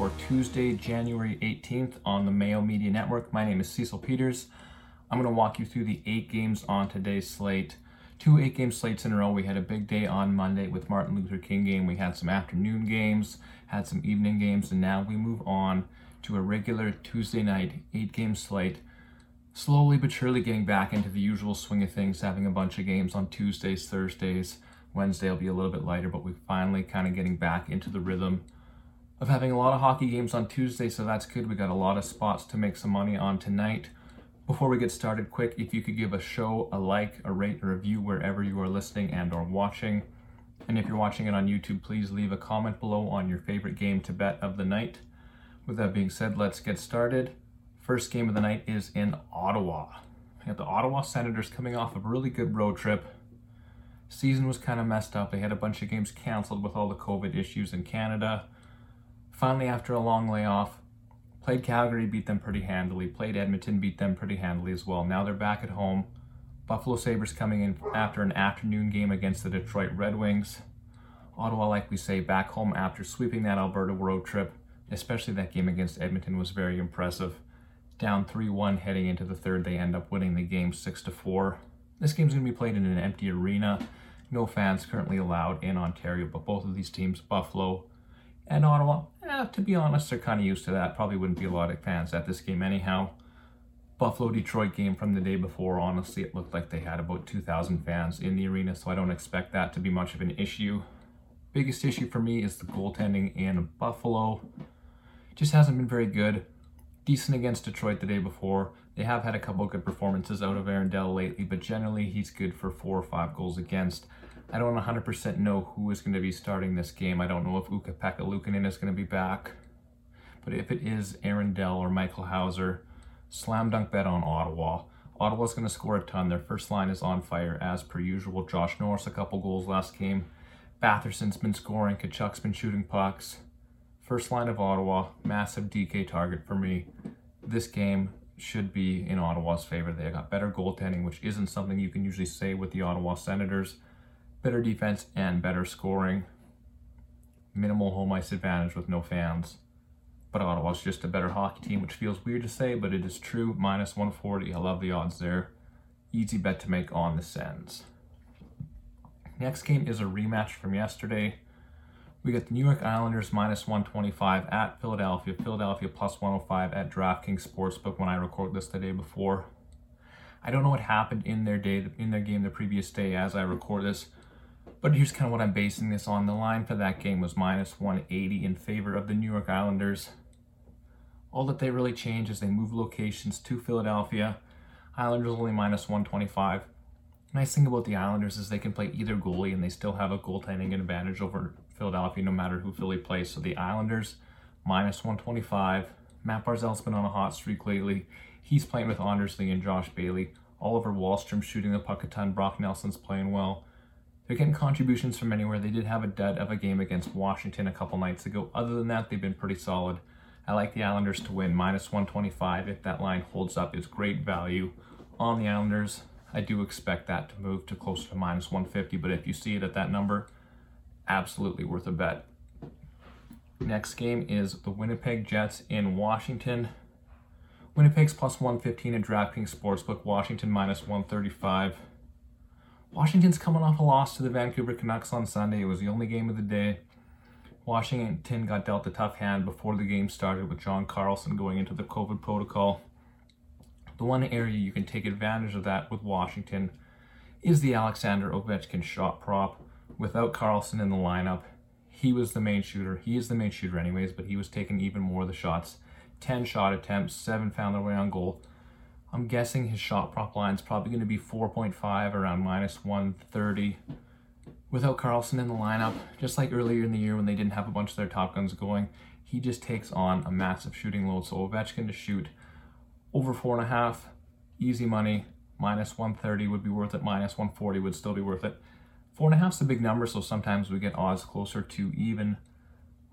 for Tuesday, January 18th on the Mayo Media Network. My name is Cecil Peters. I'm going to walk you through the eight games on today's slate. Two eight game slates in a row. We had a big day on Monday with Martin Luther King game. We had some afternoon games, had some evening games, and now we move on to a regular Tuesday night eight game slate. Slowly but surely getting back into the usual swing of things, having a bunch of games on Tuesdays, Thursdays. Wednesday will be a little bit lighter, but we're finally kind of getting back into the rhythm of having a lot of hockey games on Tuesday, so that's good. We got a lot of spots to make some money on tonight. Before we get started, quick, if you could give a show a like, a rate, a review wherever you are listening and or watching. And if you're watching it on YouTube, please leave a comment below on your favorite game to bet of the night. With that being said, let's get started. First game of the night is in Ottawa. We have the Ottawa Senators coming off a really good road trip. Season was kind of messed up. They had a bunch of games canceled with all the COVID issues in Canada. Finally, after a long layoff, Played Calgary, beat them pretty handily. Played Edmonton, beat them pretty handily as well. Now they're back at home. Buffalo Sabres coming in after an afternoon game against the Detroit Red Wings. Ottawa, like we say, back home after sweeping that Alberta road trip, especially that game against Edmonton was very impressive. Down 3-1 heading into the third, they end up winning the game 6-4. This game's going to be played in an empty arena. No fans currently allowed in Ontario, but both of these teams, Buffalo and Ottawa, eh, to be honest, they're kind of used to that. Probably wouldn't be a lot of fans at this game anyhow. Buffalo Detroit game from the day before, honestly, it looked like they had about 2,000 fans in the arena, so I don't expect that to be much of an issue. Biggest issue for me is the goaltending in Buffalo. Just hasn't been very good. Decent against Detroit the day before. They have had a couple good performances out of Aaron Dell lately, but generally he's good for four or five goals against. I don't 100% know who is going to be starting this game. I don't know if Ukko-Pekka Luukkonen is going to be back. But if it is Aaron Dell or Michael Houser, slam dunk bet on Ottawa. Ottawa's going to score a ton. Their first line is on fire as per usual. Josh Norris a couple goals last game. Batherson's been scoring. Tkachuk's been shooting pucks. First line of Ottawa, massive DK target for me. This game should be in Ottawa's favor. They got better goaltending, which isn't something you can usually say with the Ottawa Senators better defense, and better scoring. Minimal home ice advantage with no fans. But Ottawa's just a better hockey team, which feels weird to say, but it is true. Minus 140. I love the odds there. Easy bet to make on the Sens. Next game is a rematch from yesterday. We got the New York Islanders minus 125 at Philadelphia. Philadelphia plus 105 at DraftKings Sportsbook when I record this the day before. I don't know what happened in their day in their game the previous day as I record this. But here's kind of what I'm basing this on. The line for that game was minus 180 in favor of the New York Islanders. All that they really change is they move locations to Philadelphia. Islanders only minus 125. Nice thing about the Islanders is they can play either goalie and they still have a goaltending advantage over Philadelphia no matter who Philly plays. So the Islanders minus 125. Mat Barzal's been on a hot streak lately. He's playing with Anders Lee and Josh Bailey. Oliver Wahlstrom shooting the puck a ton. Brock Nelson's playing well. They're getting contributions from anywhere. They did have a dud of a game against Washington a couple nights ago. Other than that, they've been pretty solid. I like the Islanders to win minus 125. If that line holds up, is great value on the Islanders. I do expect that to move to closer to minus 150, but if you see it at that number, absolutely worth a bet. Next game is the Winnipeg Jets in Washington. Winnipeg's plus 115 in DraftKings Sportsbook, Washington minus 135. Washington's coming off a loss to the Vancouver Canucks on Sunday. It was the only game of the day. Washington got dealt a tough hand before the game started with John Carlson going into the COVID protocol. The one area you can take advantage of that with Washington is the Alexander Ovechkin shot prop. Without Carlson in the lineup, he was the main shooter. He is the main shooter, anyways, but he was taking even more of the shots. 10 shot attempts, 7 found their way on goal. I'm guessing his shot prop line is probably going to be 4.5 around minus 130 without Carlson in the lineup. Just like earlier in the year when they didn't have a bunch of their top guns going, he just takes on a massive shooting load. So Ovechkin to shoot over four and a half, easy money. Minus 130 would be worth it. Minus 140 would still be worth it. Four and a half is a big number, so sometimes we get odds closer to even.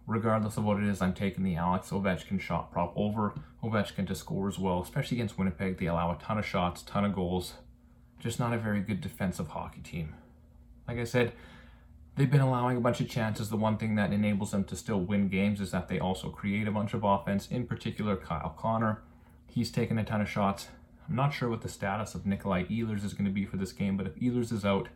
regardless of what it is, I'm taking the Alex Ovechkin shot prop over Ovechkin to score as well, especially against Winnipeg. They allow a ton of shots, ton of goals. Just not a very good defensive hockey team. Like I said, they've been allowing a bunch of chances. The one thing that enables them to still win games is that they also create a bunch of offense, in particular Kyle Connor. He's taken a ton of shots. I'm not sure what the status of Nikolai Ehlers is going to be for this game, but if Ehlers is out,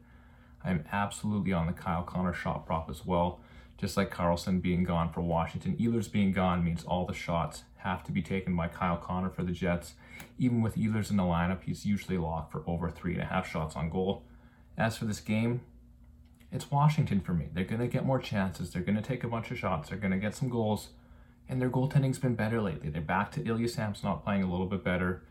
I'm absolutely on the Kyle Connor shot prop as well. Just like Carlson being gone for Washington, Ehlers being gone means all the shots have to be taken by Kyle Connor for the Jets. Even with Ehlers in the lineup, he's usually locked for over three and a half shots on goal. As for this game, it's Washington for me. They're going to get more chances. They're going to take a bunch of shots. They're going to get some goals. And their goaltending's been better lately. They're back to Ilya Samsonov playing a little bit better.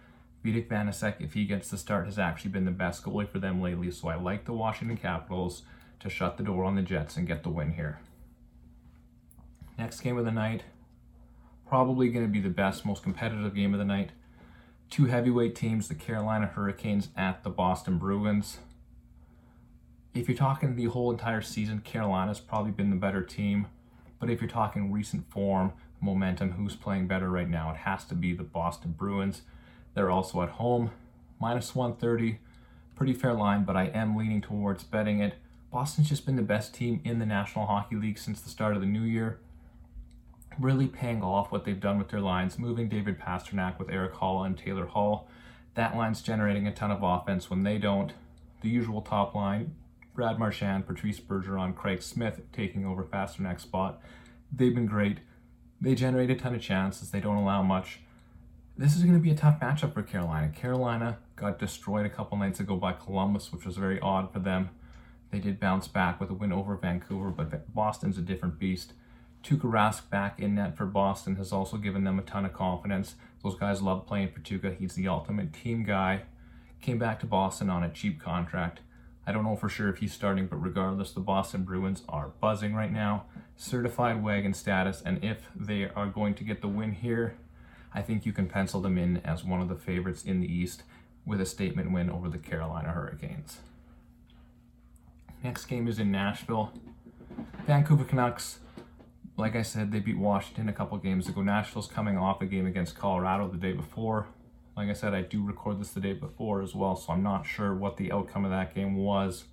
Vitek Vanecek, if he gets the start, has actually been the best goalie for them lately. So I like the Washington Capitals to shut the door on the Jets and get the win here. Next game of the night, probably going to be the best, most competitive game of the night. Two heavyweight teams, the Carolina Hurricanes at the Boston Bruins. If you're talking the whole entire season, Carolina's probably been the better team. But if you're talking recent form, momentum, who's playing better right now, it has to be the Boston Bruins. They're also at home, minus 130. Pretty fair line, but I am leaning towards betting it. Boston's just been the best team in the National Hockey League since the start of the new year. Really paying off what they've done with their lines, moving David Pastrnak with Erik Haula and Taylor Hall. That line's generating a ton of offense when they don't. The usual top line, Brad Marchand, Patrice Bergeron, Craig Smith taking over Pastrnak's spot. They've been great. They generate a ton of chances. They don't allow much. This is going to be a tough matchup for Carolina. Carolina got destroyed a couple nights ago by Columbus, which was very odd for them. They did bounce back with a win over Vancouver, but Boston's a different beast. Tuukka Rask back in net for Boston has also given them a ton of confidence. Those guys love playing for Tuukka. He's the ultimate team guy. Came back to Boston on a cheap contract. I don't know for sure if he's starting, but regardless, the Boston Bruins are buzzing right now. Certified wagon status, and if they are going to get the win here, I think you can pencil them in as one of the favorites in the East with a statement win over the Carolina Hurricanes. Next game is in Nashville. Vancouver Canucks, like I said, they beat Washington a couple games ago. Nashville's coming off a game against Colorado the day before. Like I said, I do record this the day before as well, so I'm not sure what the outcome of that game was.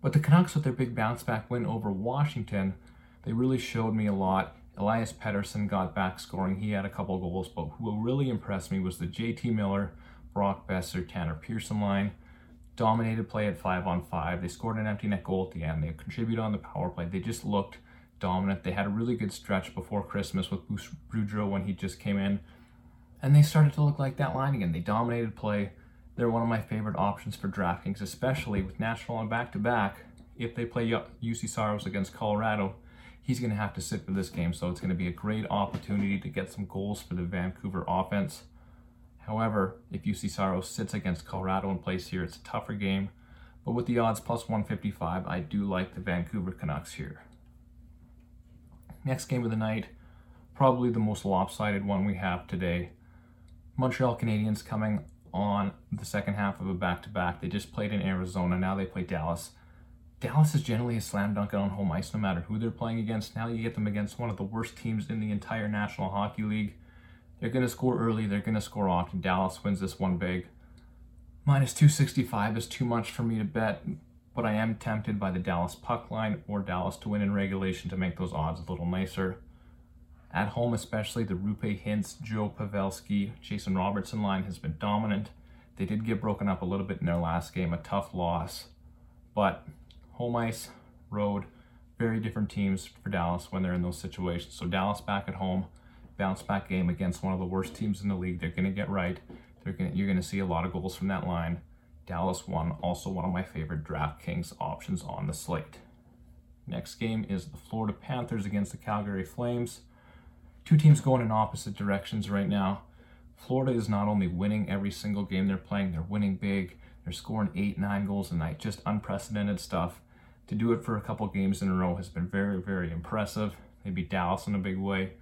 But the Canucks, with their big bounce back win over Washington, they really showed me a lot Elias Pettersson got back scoring. He had a couple goals, but what really impressed me was the JT Miller, Brock Boeser, Tanner Pearson line. Dominated play at five on five. They scored an empty net goal at the end. They contributed on the power play. They just looked dominant. They had a really good stretch before Christmas with Bruce Boudreau when he just came in. And they started to look like that line again. They dominated play. They're one of my favorite options for DraftKings, especially with Nashville on back to back. If they play Juuse Saros against Colorado, he's going to have to sit for this game, so it's going to be a great opportunity to get some goals for the Vancouver offense. However, if Juuse Saros sits against Colorado and plays here, it's a tougher game. But with the odds plus 155, I do like the Vancouver Canucks here. Next game of the night, probably the most lopsided one we have today. Montreal Canadiens coming on the second half of a back to back. They just played in Arizona, now they play Dallas. Dallas is generally a slam dunk on home ice no matter who they're playing against. Now you get them against one of the worst teams in the entire National Hockey League. They're going to score early, they're going to score often. Dallas wins this one big. Minus 265 is too much for me to bet, but I am tempted by the Dallas puck line or Dallas to win in regulation to make those odds a little nicer. At home, especially, the Roope Hintz, Joe Pavelski, Jason Robertson line has been dominant. They did get broken up a little bit in their last game, a tough loss. But home ice, road, very different teams for Dallas when they're in those situations. So Dallas back at home, bounce back game against one of the worst teams in the league. They're going to get right. They're going you're going to see a lot of goals from that line. Dallas won, also one of my favorite DraftKings options on the slate. Next game is the Florida Panthers against the Calgary Flames. Two teams going in opposite directions right now. Florida is not only winning every single game they're playing, they're winning big. They're scoring eight, nine goals a night, just unprecedented stuff to do it for a couple games in a row has been very, very impressive. They beat Dallas in a big way,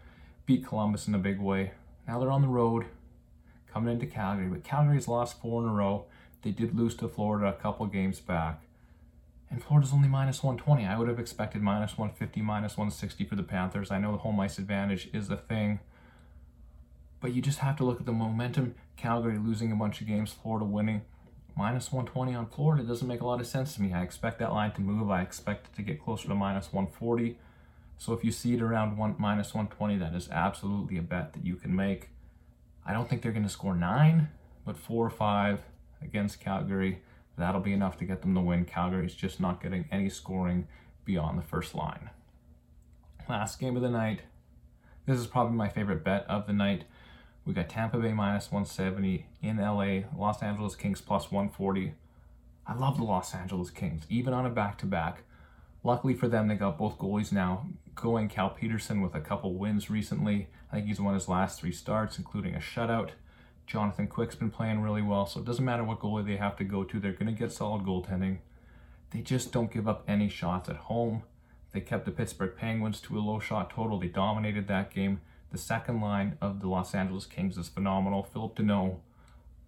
beat Columbus in a big way. Now they're on the road, coming into Calgary, but Calgary's lost four in a row. They did lose to Florida a couple games back. And Florida's only minus 120. I would have expected minus 150, minus 160 for the Panthers. I know the home ice advantage is a thing, but you just have to look at the momentum. Calgary losing a bunch of games, Florida winning. Minus 120 on Florida doesn't make a lot of sense to me. I expect that line to move. I expect it to get closer to minus 140. So if you see it around one minus 120, that is absolutely a bet that you can make. I don't think they're going to score nine, but four or five against Calgary, that'll be enough to get them the win. Calgary's just not getting any scoring beyond the first line. Last game of the night. This is probably my favorite bet of the night. We got Tampa Bay minus 170 in LA, Los Angeles Kings plus 140. I love the Los Angeles Kings, even on a back to back. Luckily for them, they got both goalies now going. Cal Petersen with a couple wins recently. I think he's won his last three starts, including a shutout. Jonathan Quick's been playing really well, so it doesn't matter what goalie they have to go to, they're going to get solid goaltending. They just don't give up any shots at home. They kept the Pittsburgh Penguins to a low shot total. They dominated that game. The second line of the Los Angeles Kings is phenomenal. Phillip Danault,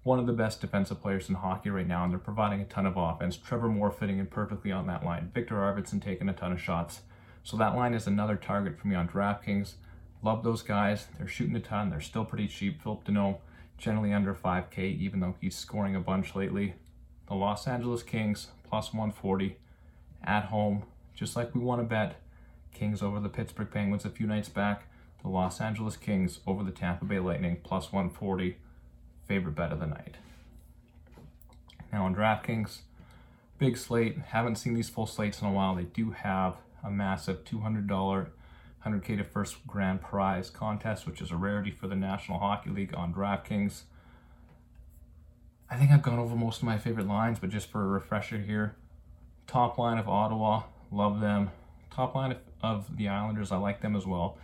one of the best defensive players in hockey right now, and they're providing a ton of offense. Trevor Moore fitting in perfectly on that line. Viktor Arvidsson taking a ton of shots. So that line is another target for me on DraftKings. Love those guys. They're shooting a ton. They're still pretty cheap. Phillip Danault generally under 5K, even though he's scoring a bunch lately. The Los Angeles Kings, plus 140 at home, just like we want to bet. Kings over the Pittsburgh Penguins a few nights back. The Los Angeles Kings over the Tampa Bay Lightning, plus 140. Favorite bet of the night. Now on DraftKings, big slate. Haven't seen these full slates in a while. They do have a massive $200 100K to first grand prize contest, which is a rarity for the National Hockey League on DraftKings. I think I've gone over most of my favorite lines, but just for a refresher here, top line of Ottawa, love them. Top line of, of the Islanders, I like them as well.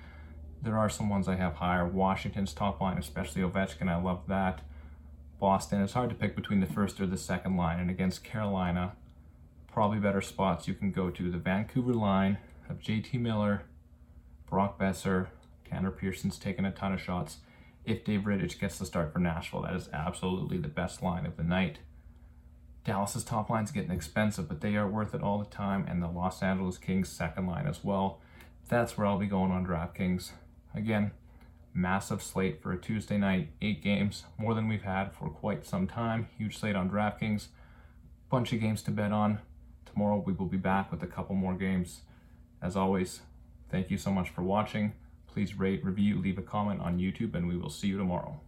There are some ones I have higher. Washington's top line, especially Ovechkin, I love that. Boston, it's hard to pick between the first or the second line, and against Carolina, probably better spots you can go to. The Vancouver line of JT Miller, Brock Boeser, Tanner Pearson's taken a ton of shots. If Dave Rittich gets the start for Nashville, that is absolutely the best line of the night. Dallas's top line's getting expensive, but they are worth it all the time, and the Los Angeles Kings second line as well. That's where I'll be going on DraftKings. Again, massive slate for a Tuesday night, eight games, more than we've had for quite some time. Huge slate on DraftKings, bunch of games to bet on. Tomorrow we will be back with a couple more games. As always, Thank you so much for watching. Please rate, review, leave a comment on YouTube, and we will see you tomorrow.